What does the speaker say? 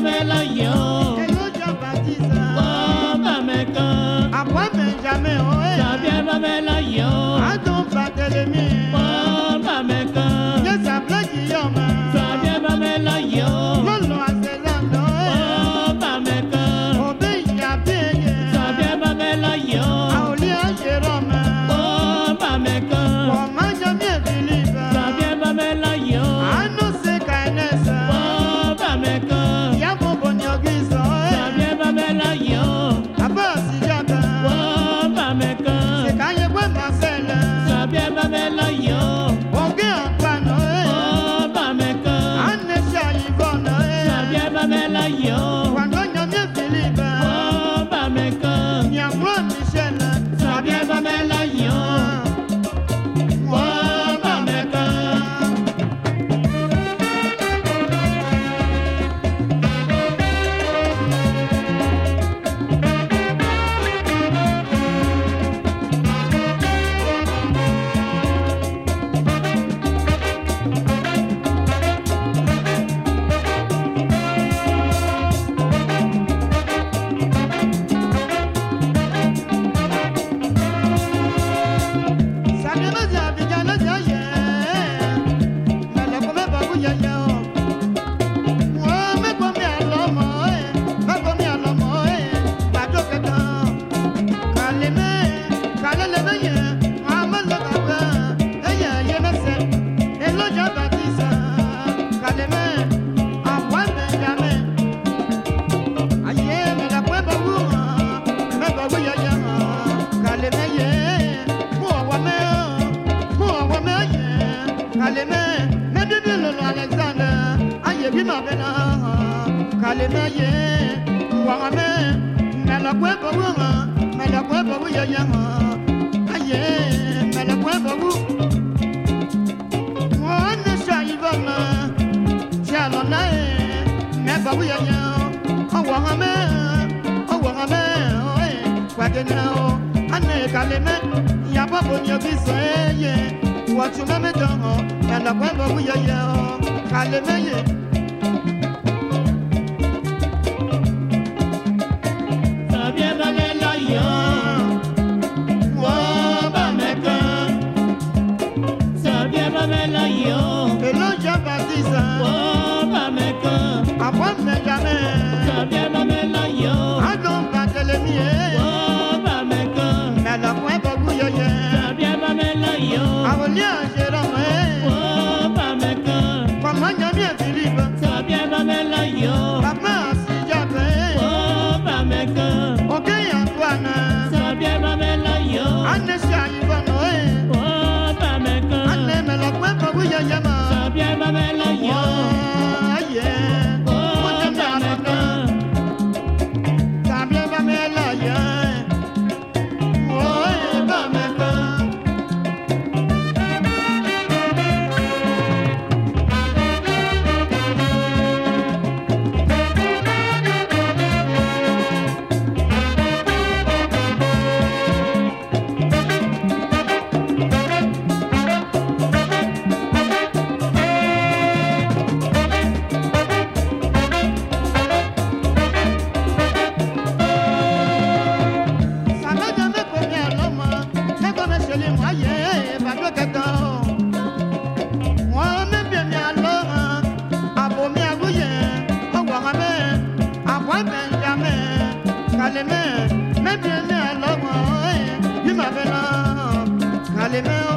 revelación. believe it. Hallelujah. Ye, ha, mela kwe babu ya ya aye, mela kwe babu. Wana na me babu ya ya, o wangame, o wangame, o e, kwa dena o, ane kaleme, ya babu nyobi so e ye, watu meme dongo, mela kwe ya ya, kaleme ye. ay, ay, ay, Amen.